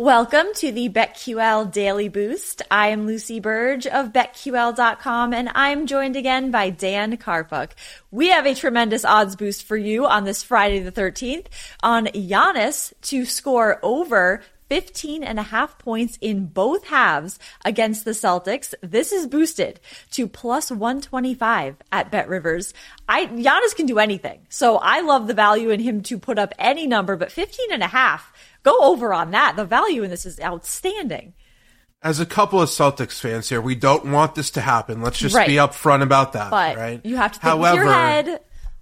Welcome to the BetQL Daily Boost. I am Lucy Burdge of BetQL.com and I'm joined again by Dan Karpuc. We have a tremendous odds boost for you on this Friday the 13th on Giannis to score over 15 and a half points in both halves against the Celtics. This is boosted to plus 125 at BetRivers. I, Giannis can do anything. So I love the value in him to put up any number, but 15 and a half, go over on that. The value in this is outstanding. As a couple of Celtics fans here, we don't want this to happen. Let's just right. be upfront about that. But right? you have to think However, with your head.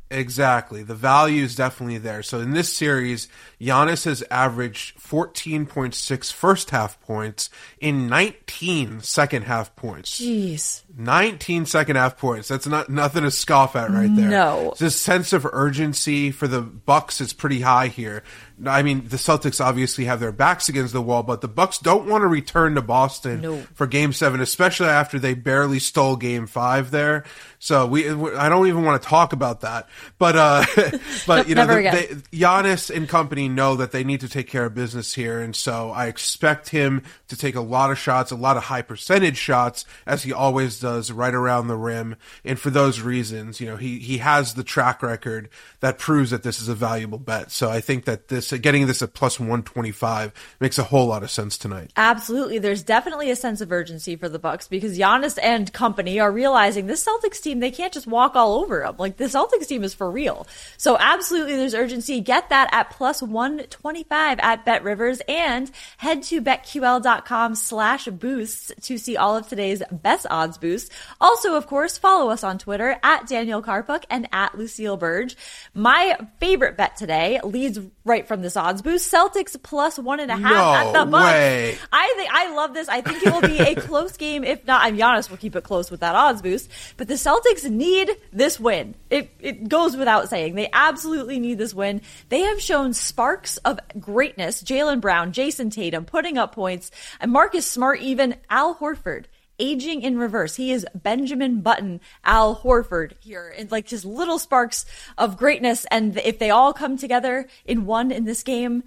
Exactly. The value is definitely there. So in this series, Giannis has averaged 14.6 first half points in 19 second half points. Jeez. 19 second half points. That's not nothing to scoff at right there. No. This sense of urgency for the Bucks is pretty high here. I mean, the Celtics obviously have their backs against the wall, but the Bucks don't want to return to Boston no. for Game Seven, especially after they barely stole Game Five there. So we, I don't even want to talk about that. But, uh, but you know, the, they, Giannis and company know that they need to take care of business here, and so I expect him to take a lot of shots, a lot of high percentage shots, as he always does, right around the rim. And for those reasons, you know, he he has the track record that proves that this is a valuable bet. So I think that this getting this at plus 125 makes a whole lot of sense tonight. Absolutely. There's definitely a sense of urgency for the Bucks because Giannis and company are realizing this Celtics team, they can't just walk all over them. Like the Celtics team is for real. So absolutely there's urgency. Get that at plus 125 at BetRivers and head to betql.com slash boosts to see all of today's best odds boosts. Also, of course, follow us on Twitter at Daniel Karpuc and at Lucille Burdge. My favorite bet today leads right from this odds boost. Celtics plus one and a half no at the Bucks. I think I love this. I think it will be a close game. If not, I'm Giannis will keep it close with that odds boost. But the Celtics need this win. It it goes without saying. They absolutely need this win. They have shown sparks of greatness. Jaylen Brown, Jayson Tatum putting up points, and Marcus Smart, even Al Horford aging in reverse. He is Benjamin Button, Al Horford here, and like just little sparks of greatness. And if they all come together in one in this game,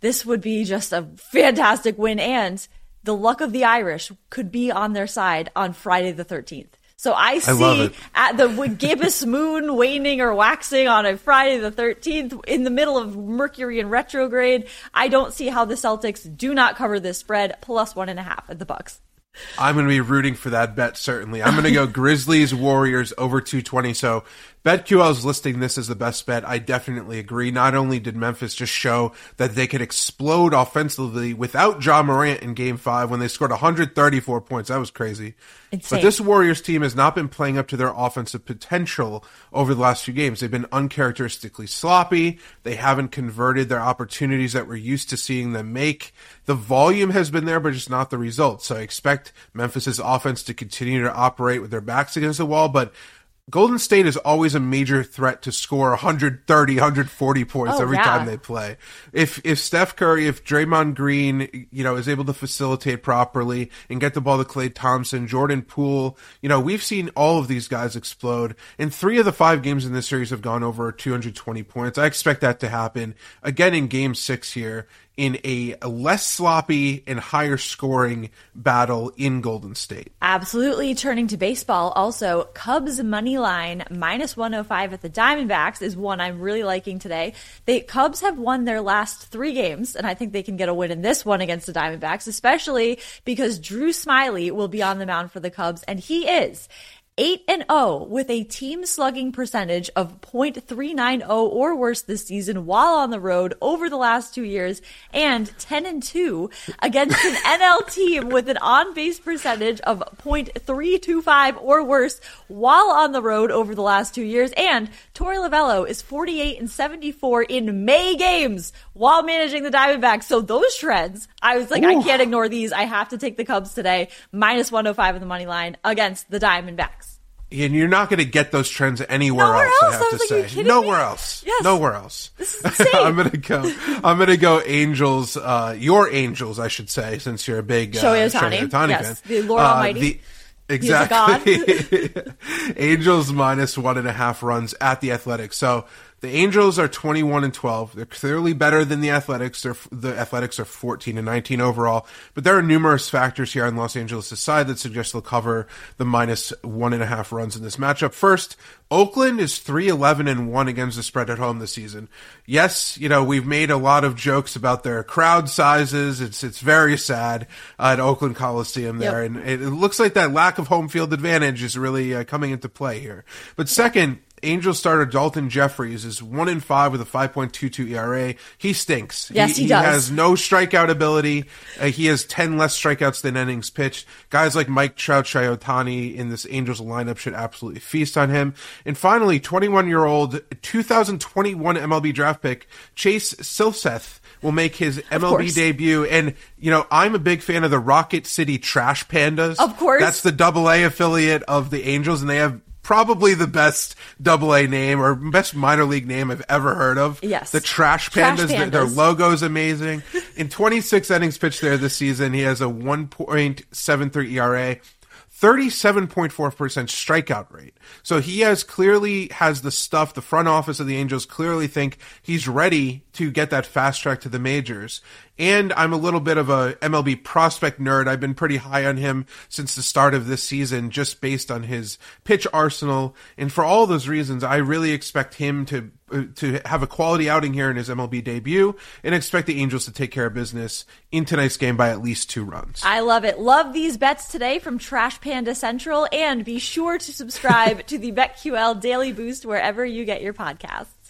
this would be just a fantastic win. And the luck of the Irish could be on their side on Friday the 13th. So I see I at the gibbous moon waning or waxing on a Friday the 13th in the middle of Mercury in retrograde. I don't see how the Celtics do not cover this spread plus one and a half at the Bucks. I'm going to be rooting for that bet, certainly. I'm going to go Grizzlies, Warriors over 220. So BetQL is listing this as the best bet. I definitely agree. Not only did Memphis just show that they could explode offensively without Ja Morant in game five when they scored 134 points. That was crazy. Insane. But this Warriors team has not been playing up to their offensive potential over the last few games. They've been uncharacteristically sloppy. They haven't converted their opportunities that we're used to seeing them make. The volume has been there, but just not the results. So I expect Memphis's offense to continue to operate with their backs against the wall, but Golden State is always a major threat to score 130, 140 points oh, every yeah. time they play. If if Steph Curry, if Draymond Green, you know, is able to facilitate properly and get the ball to Klay Thompson, Jordan Poole, you know, we've seen all of these guys explode. And three of the five games in this series have gone over 220 points. I expect that to happen again in Game Six here in a less sloppy and higher scoring battle in Golden State. Absolutely. Turning to baseball, also, Cubs money line minus 105 at the Diamondbacks is one I'm really liking today. The Cubs have won their last three games, and I think they can get a win in this one against the Diamondbacks, especially because Drew Smyly will be on the mound for the Cubs, and he is 8 and 0 with a team slugging percentage of .390 or worse this season while on the road over the last 2 years and 10 and 2 against an NL team with an on-base percentage of .325 or worse while on the road over the last 2 years and Torey Lovullo is 48 and 74 in May games while managing the Diamondbacks. So those trends, I was like Ooh. I can't ignore these. I have to take the Cubs today minus 105 in the money line against the Diamondbacks and you're not going to get those trends anywhere Nowhere else, else. I have I to like, say. Nowhere me? else. Yes. Nowhere else. This is insane. I'm going to go. I'm going to go Angels. Uh, your Angels, I should say, since you're a big uh, Shohei Ohtani yes, fan. the Lord uh, Almighty. The, Exactly. Angels minus one and a half runs at the Athletics. So The Angels are 21 and 12. They're clearly better than the Athletics. They're, the Athletics are 14 and 19 overall, but there are numerous factors here on Los Angeles' side that suggest they'll cover the minus one and a half runs in this matchup. First, Oakland is 3 11 and 1 against the spread at home this season. Yes, you know, we've made a lot of jokes about their crowd sizes. It's, it's very sad uh, at Oakland Coliseum there. Yep. And it, it, looks like that lack of home field advantage is really uh, coming into play here. But second, Angel starter Daulton Jefferies is one in five with a 5.22 ERA. He stinks. Yes, he, he, he has no strikeout ability. Uh, he has 10 less strikeouts than innings pitched. Guys like Mike Trout, Shohei Ohtani in this Angels lineup should absolutely feast on him. And finally, 21 year old 2021 MLB draft pick Chase Silseth will make his MLB debut. And, you know, I'm a big fan of the Rocket City Trash Pandas. Of course. That's the double A affiliate of the Angels, and they have probably the best double A name or best minor league name I've ever heard of. Yes. The Trash Pandas. Trash Pandas. Their logo is amazing. In 26 innings pitched there this season, he has a 1.73 ERA. 37.4% strikeout rate. So he has clearly has the stuff. The front office of the Angels clearly think he's ready to get that fast track to the majors. And I'm a little bit of a MLB prospect nerd. I've been pretty high on him since the start of this season, just based on his pitch arsenal. And for all those reasons, I really expect him to to have a quality outing here in his MLB debut, and expect the Angels to take care of business in tonight's game by at least two runs. I love it. Love these bets today from Trash Panda Central, and be sure to subscribe to the BetQL Daily Boost wherever you get your podcasts.